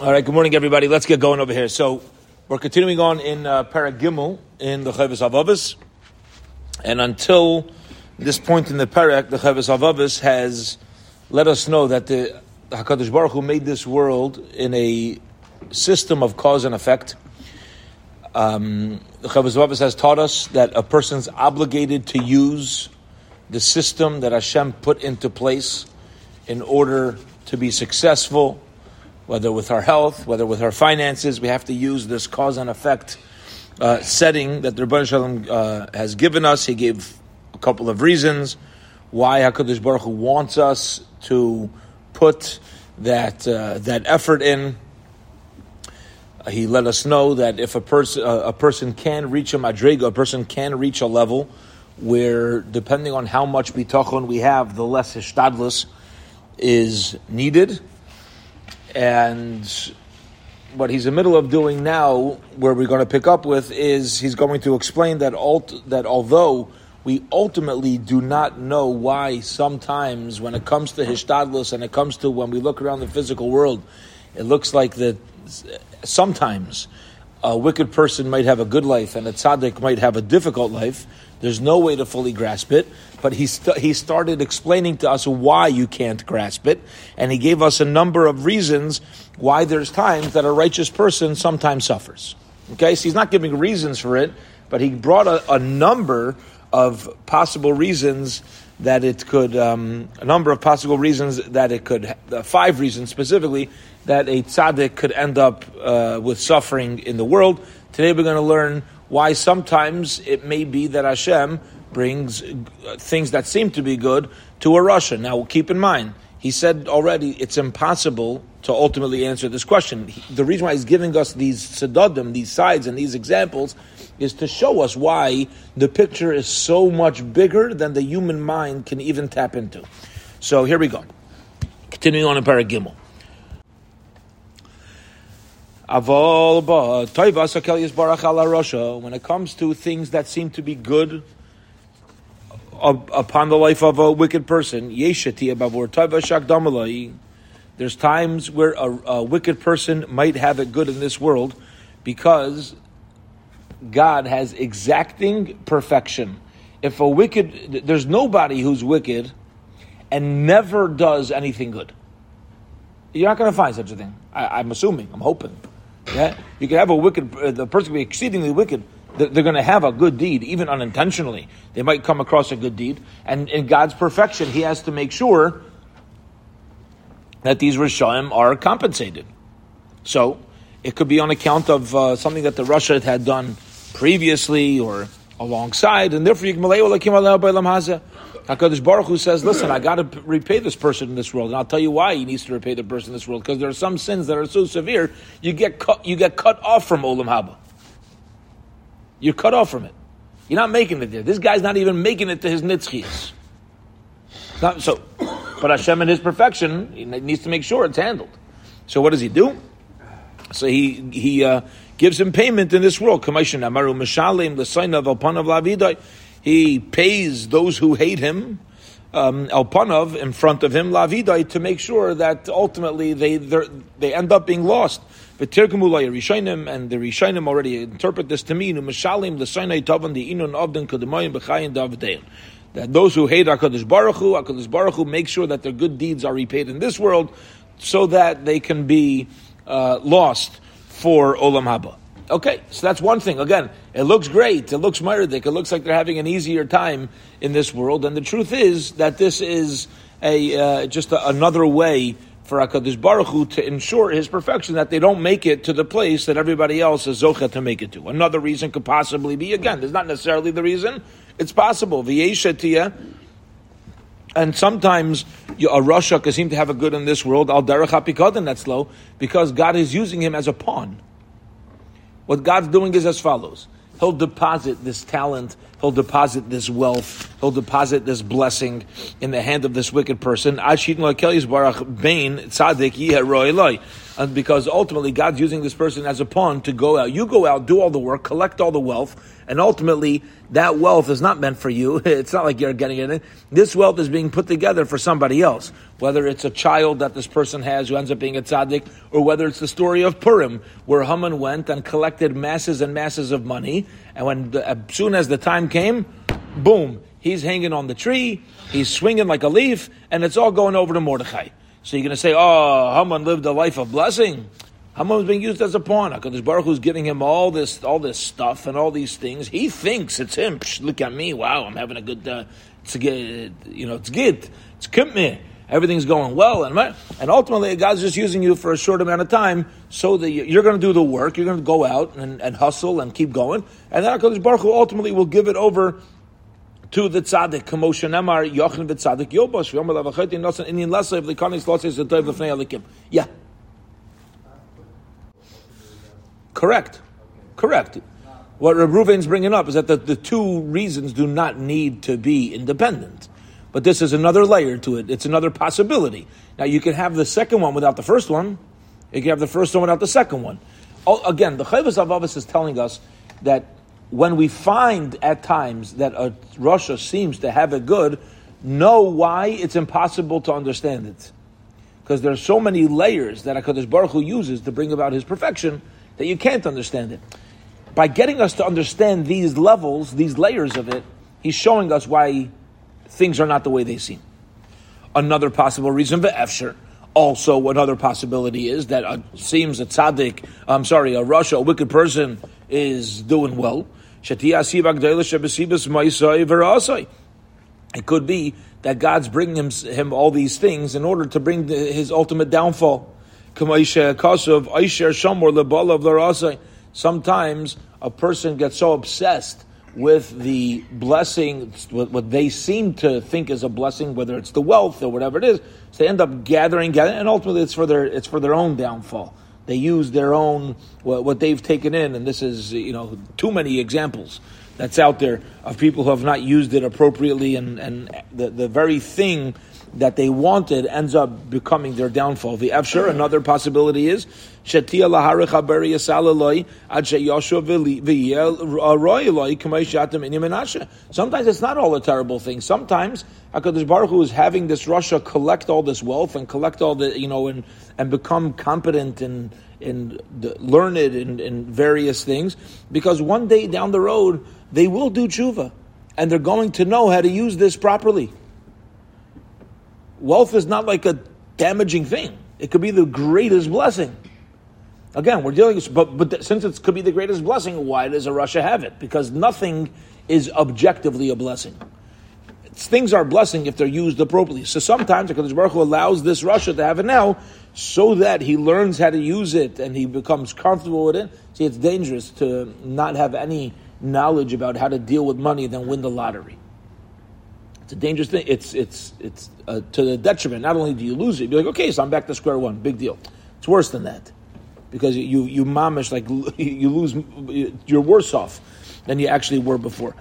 All right, good morning, everybody. Let's get going over here. So, we're continuing on in uh, Perek Gimmel in the Chovos HaLevavos. And until this point in the Perek, the Chovos HaLevavos has let us know that the HaKadosh Baruch Hu made this world in a system of cause and effect. Um, the Chovos HaLevavos has taught us that a person's obligated to use the system that Hashem put into place in order to be successful whether with our health, whether with our finances, we have to use this cause and effect uh, setting that the Rebbe Shalom uh, has given us. He gave a couple of reasons why Hakadosh Baruch Hu wants us to put that uh, that effort in. he let us know that if a person uh, a person can reach a madriga, a person can reach a level where, depending on how much bitachon we have, the less hishtadlus is needed and what he's in the middle of doing now, where we're going to pick up with, is he's going to explain that alt, that although we ultimately do not know why sometimes when it comes to hishtadlus and it comes to when we look around the physical world, it looks like that sometimes a wicked person might have a good life and a tzaddik might have a difficult life. There's no way to fully grasp it, but he, st- he started explaining to us why you can't grasp it, and he gave us a number of reasons why there's times that a righteous person sometimes suffers. Okay, so he's not giving reasons for it, but he brought a, a number of possible reasons that it could, um, a number of possible reasons that it could, uh, five reasons specifically, that a tzaddik could end up uh, with suffering in the world. Today we're going to learn why sometimes it may be that Hashem brings uh, things that seem to be good to a rasha. Now, keep in mind, he said already it's impossible to ultimately answer this question. the reason why he's giving us these sedadim, these sides, and these examples is to show us why the picture is so much bigger than the human mind can even tap into. So here we go. Continuing on in Perek Gimmel. When it comes to things that seem to be good upon the life of a wicked person, there's times where a, a wicked person might have it good in this world because God has exacting perfection. If a wicked, there's nobody who's wicked and never does anything good. You're not going to find such a thing. I, am assuming. I'm hoping. Yeah, you can have a wicked. Uh, the person can be exceedingly wicked. They're, they're going to have a good deed, even unintentionally. They might come across a good deed, and in God's perfection, He has to make sure that these rishaim are compensated. So it could be on account of uh, something that the rasha had done previously or alongside, and therefore you can Hakadosh Baruch Hu says, "Listen, I got to repay this person in this world, and I'll tell you why he needs to repay the person in this world because there are some sins that are so severe you get cut, you get cut off from Olam Haba. You're cut off from it. You're not making it there. This guy's not even making it to his nitzchias. so, but Hashem in His perfection, he needs to make sure it's handled. So what does he do? So he he uh, gives him payment in this world. He pays those who hate him, um, in front of him, Lavidai, to make sure that ultimately they they end up being lost. But Tirkumulay and the Rishonim already interpret this to mean the Sinai Tavan the Inun Avdan Kedemayim Bechayin Davdein. That those who hate Hakadosh Baruch Hu, Hakadosh Baruch Hu, make sure that their good deeds are repaid in this world, so that they can be uh, lost for Olam Haba. Okay, so that's one thing. Again, it looks great. It looks meridic. It looks like they're having an easier time in this world. And the truth is that this is a uh, just a, another way for Hakadosh Baruch Hu to ensure His perfection that they don't make it to the place that everybody else is zocha to make it to. Another reason could possibly be again. There's not necessarily the reason. It's possible. V'yeshatia. And sometimes a rasha can seem to have a good in this world, al derech that's low, because God is using him as a pawn. What God's doing is as follows. He'll deposit this talent, he'll deposit this wealth, he'll deposit this blessing in the hand of this wicked person. And because ultimately God's using this person as a pawn to go out. You go out, do all the work, collect all the wealth, and ultimately that wealth is not meant for you. It's not like you're getting it. This wealth is being put together for somebody else. Whether it's a child that this person has who ends up being a tzaddik, or whether it's the story of Purim, where Haman went and collected masses and masses of money, and when the, as soon as the time came, boom, he's hanging on the tree, he's swinging like a leaf, and it's all going over to Mordechai. So you're going to say, oh, Haman lived a life of blessing. Haman was being used as a pawn. Hakadosh Baruch Hu's giving him all this, all this stuff and all these things. He thinks it's him. Psh, look at me! Wow, I'm having a good. Uh, it's good, you know, it's good. It's me. Everything's going well, and and ultimately, God's just using you for a short amount of time, so that you're going to do the work. You're going to go out and, and hustle and keep going, and then Hakadosh Baruch Hu ultimately will give it over to the tzaddik. Kamosha Nemar Yochanan v'tzaddik Yobosh v'yomer lavachaytin nosan inyan lesa if the kanis losses the toiv l'fnei alikim. Yeah. Correct. Correct. What Reb Ruvain's bringing up is that the, the two reasons do not need to be independent. But this is another layer to it. It's another possibility. Now, you can have the second one without the first one. You can have the first one without the second one. Oh, again, the Chovos HaLevavos is telling us that when we find at times that a rasha seems to have it good, know why it's impossible to understand it. Because there are so many layers that HaKadosh Baruch Hu uses to bring about his perfection that you can't understand it. By getting us to understand these levels, these layers of it, he's showing us why things are not the way they seem. Another possible reason, for Efsher. Also, another possibility is that it seems a tzaddik, I'm sorry, a rasha, a wicked person, is doing well. It could be that God's bringing him, him all these things in order to bring the, his ultimate downfall. Sometimes a person gets so obsessed with the blessing, what they seem to think is a blessing, whether it's the wealth or whatever it is, so they end up gathering, gathering, and ultimately it's for their it's for their own downfall. They use their own what they've taken in, and this is you know too many examples that's out there of people who have not used it appropriately, and and the the very thing that they wanted ends up becoming their downfall. The Efsher, another possibility is Sheyoshu uh, Sometimes it's not all a terrible thing. Sometimes Hakadosh Baruch Hu is having this rasha collect all this wealth and collect all the you know and and become competent and and learned in, in various things because one day down the road they will do tshuva and they're going to know how to use this properly. Wealth is not like a damaging thing. It could be the greatest blessing. Again, we're dealing, with, but but since it could be the greatest blessing, why does a rasha have it? Because nothing is objectively a blessing. Things are blessing if they're used appropriately. So sometimes Hakadosh Baruch Hu allows this rasha to have it now, so that he learns how to use it and he becomes comfortable with it. See, it's dangerous to not have any knowledge about how to deal with money, then win the lottery. It's a dangerous thing. It's it's it's uh, to the detriment. Not only do you lose it, you're like, okay, so I'm back to square one. Big deal. It's worse than that because you you mamish like you lose. You're worse off than you actually were before.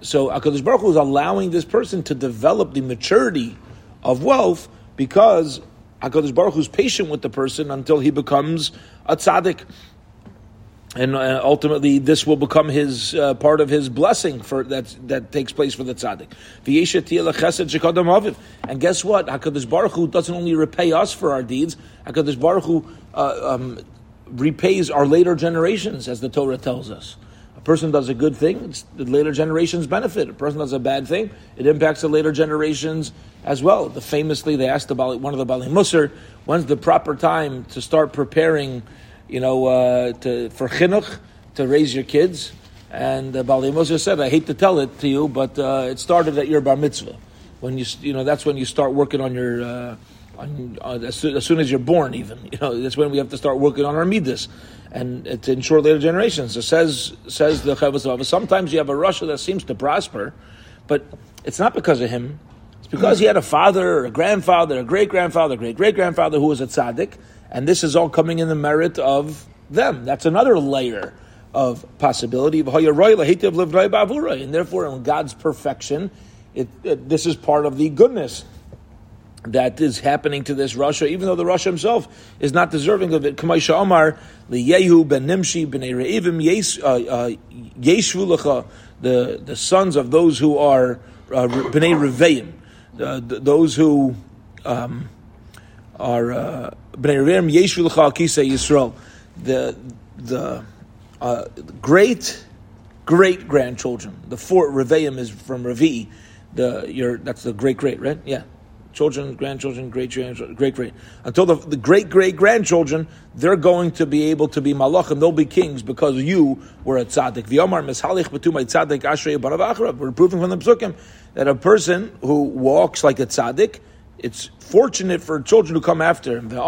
So Hakadosh Baruch Hu is allowing this person to develop the maturity of wealth because Hakadosh Baruch Hu is patient with the person until he becomes a tzaddik and uh, ultimately this will become his uh, part of his blessing for that that takes place for the tzaddik. And guess what? Hakadosh Baruch Hu doesn't only repay us for our deeds. Hakadosh Baruch Hu uh, um, repays our later generations, as the Torah tells us. A person does a good thing, the later generations benefit. A person does a bad thing, it impacts the later generations as well. The famously, they asked about one of the Baalei Mussar, when's the proper time to start preparing you know, uh, to, for chinuch, to raise your kids. And uh, Bali Moshe said, I hate to tell it to you, but uh, it started at your bar mitzvah. When you, you know, that's when you start working on your, uh, on, on, as, soon, as, soon, as you're born, even. You know, that's when we have to start working on our midas, and to ensure later generations. So says says the Chovos Sometimes you have a rasha that seems to prosper, but it's not because of him. It's because he had a father, or a grandfather, a great grandfather, great great grandfather who was a tzaddik, and this is all coming in the merit of them. That's another layer of possibility. And therefore, in God's perfection, it, it, this is part of the goodness that is happening to this rasha, even though the rasha himself is not deserving of it. Omar, Yehu uh, uh, the the sons of those who are uh, those who um, are uh, Bnei Reveim Yeshvu Lecha Kisa Yisrael, the the uh, great great grandchildren. The four Reveim is from Revi. The your that's the great great right yeah children, grandchildren, great grandchildren, great great. Until the, the great great grandchildren, they're going to be able to be malachim. They'll be kings because you were a tzaddik. V'yomar mishalich b'tumay tzaddik ashrei barav We're proving from the psukim that a person who walks like a tzaddik, it's fortunate for children who come after him. So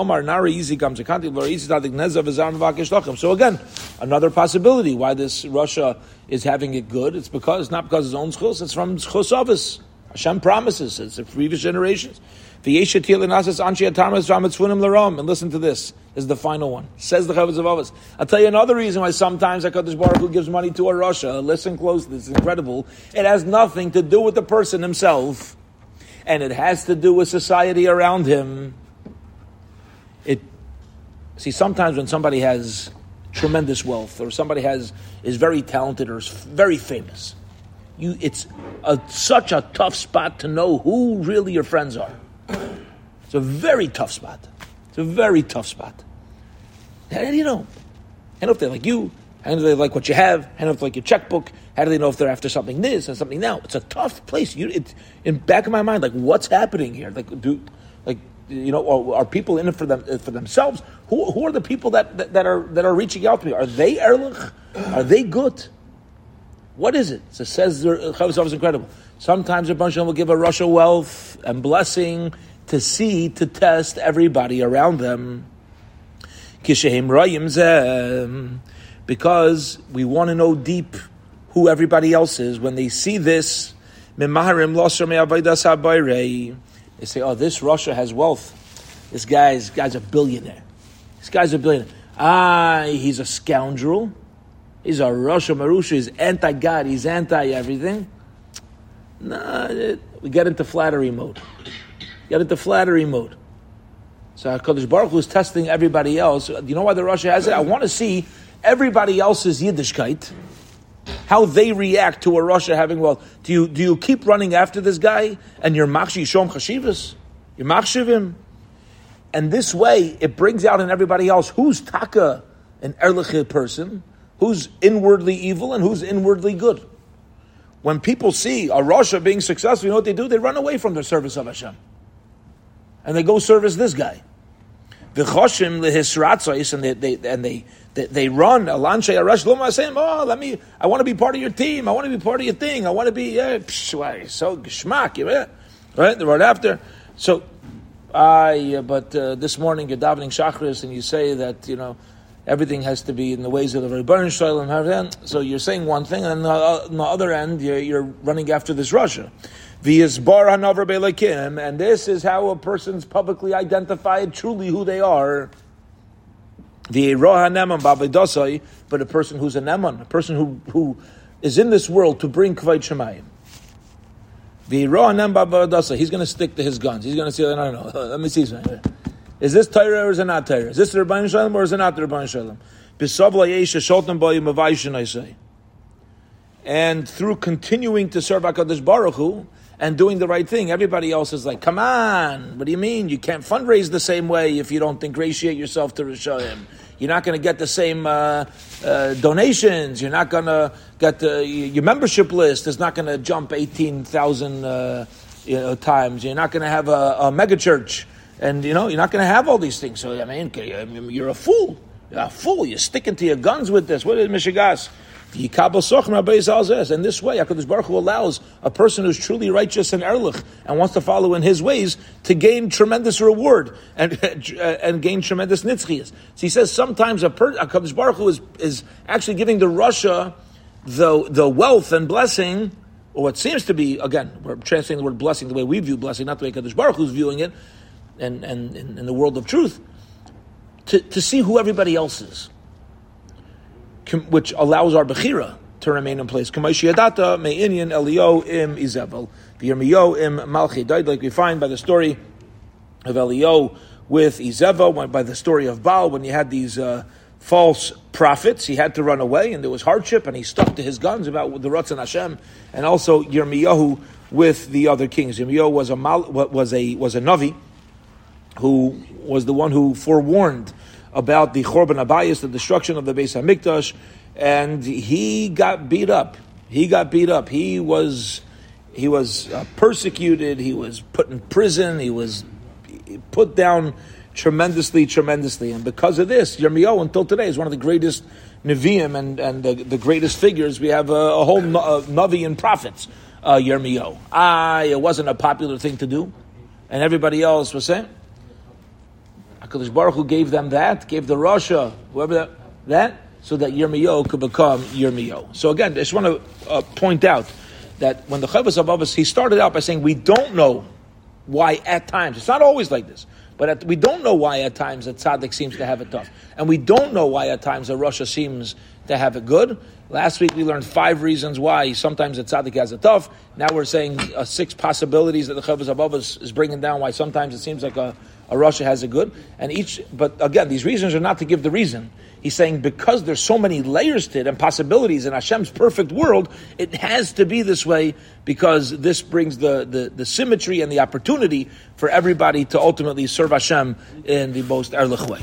again, another possibility why this rasha is having it good. It's because it's not because of his own schus, it's from schus Hashem promises it's the previous generations. And listen to this. Is the final one. Says the Chovos HaLevavos. I'll tell you another reason why sometimes HaKadosh Baruch Hu gives money to a rasha. Listen close, this is incredible. It has nothing to do with the person himself. And it has to do with society around him. It, see, sometimes when somebody has tremendous wealth or somebody has, is very talented or is very famous, you, it's a, such a tough spot to know who really your friends are. It's a very tough spot. It's a very tough spot. Do you know? How do if they like you? How do they like what you have? How do they like your checkbook? How do they know if they're after something this and something now? It's a tough place. You, it, in back of my mind, like what's happening here? Like, do, like you know, are, people in it for them for themselves? Who, who are the people that, that, that, are that are reaching out to me? Are they erlich? Are they good? What is it? So says Chavos is incredible. Sometimes a bunch of them will give a rush of wealth and blessing to see, to test everybody around them. Because we want to know deep who everybody else is. When they see this, they say, oh, this rasha has wealth. This guy's, guy's a billionaire. This guy's a billionaire. Ah, he's a scoundrel. He's a rasha Marusha, he's anti God, he's anti everything. Nah, we get into flattery mode. Get into flattery mode. So HaKadosh Baruch Hu is testing everybody else. Do you know why the rasha has it? I want to see everybody else's Yiddishkeit, how they react to a rasha having wealth. Do you, do you keep running after this guy and you're machshi shom chashivas? You're machshivim? And this way, it brings out in everybody else who's taka, an erlich person, who's inwardly evil and who's inwardly good. When people see a rasha being successful, you know what they do? They run away from the service of Hashem. And they go service this guy. The lehisratzos, and they, they and they, they, they run alanshe arash loma saying, "Oh, let me. I want to be part of your team. I want to be part of your thing. I want to be yeah, psh, so geschmack, yeah, right? The right after. So, I. Uh, but uh, this morning you're davening shachris, and you say that you know everything has to be in the ways of the Rebbeinu Shalom. So you're saying one thing, and on the other end, you're, you're running after this rasha. And this is how a person's publicly identified truly who they are. The but a person who's a neman, a person who, who is in this world to bring kvayt shemayim. He's going to stick to his guns. He's going to say, no, no, no, let me see something. Is this Torah or is it not Torah? Is this the Rabban Shalom or is it not the Rabban Shalom? I say. And through continuing to serve HaKadosh Baruch Hu and doing the right thing, everybody else is like, come on, what do you mean? You can't fundraise the same way if you don't ingratiate yourself to Rishayim. You're not going to get the same uh, uh, donations. You're not going to get the, your membership list is not going to jump 18,000 uh, you know, times. You're not going to have a, a mega church and you know you're not going to have all these things. So I mean, you're a fool. You're a fool. You're sticking to your guns with this. What is Mishigas? And this way, HaKadosh Baruch Hu allows a person who's truly righteous and erlich and wants to follow in his ways to gain tremendous reward and, and gain tremendous nitzchias. So he says sometimes a HaKadosh Baruch Hu is, is actually giving the rasha the, the wealth and blessing, or what seems to be, again, we're translating the word blessing the way we view blessing, not the way HaKadosh Baruch Hu is viewing it, and, and in the world of truth, to, to see who everybody else is, which allows our Bechira to remain in place. Kamashiyadata me'inyan Elio im Izebel, the im Malchi like we find by the story of Elio with Izeva, by the story of Baal, when he had these uh, false prophets, he had to run away, and there was hardship, and he stuck to his guns about the Ratzon Hashem, and also Yirmiyahu with the other kings. Yirmiyahu was a was a was a navi who was the one who forewarned about the Churban HaBayis, the destruction of the Beis Hamikdash, and he got beat up. He got beat up. He was he was uh, persecuted. He was put in prison. He was put down tremendously, tremendously. And because of this, Yirmiyahu until today is one of the greatest Nevi'im and, and the, the greatest figures. We have a, a whole uh, Navi and prophets, uh, Yirmiyahu. Ah, it wasn't a popular thing to do. And everybody else was saying, HaKadosh Baruch Hu gave them that, gave the rasha, whoever that, that so that Yirmiyahu could become Yirmiyahu. So again, I just want to uh, point out that when the Chovos HaLevavos, he started out by saying, we don't know why at times, it's not always like this, but at, we don't know why at times a tzaddik seems to have it tough. And we don't know why at times a rasha seems to have it good. Last week we learned five reasons why sometimes a tzaddik has it tough. Now we're saying uh, six possibilities that the Chovos HaLevavos is bringing down why sometimes it seems like a, a rasha has a good. And each, but again, these reasons are not to give the reason. He's saying because there's so many layers to it and possibilities in Hashem's perfect world, it has to be this way because this brings the, the, the symmetry and the opportunity for everybody to ultimately serve Hashem in the most erlich way.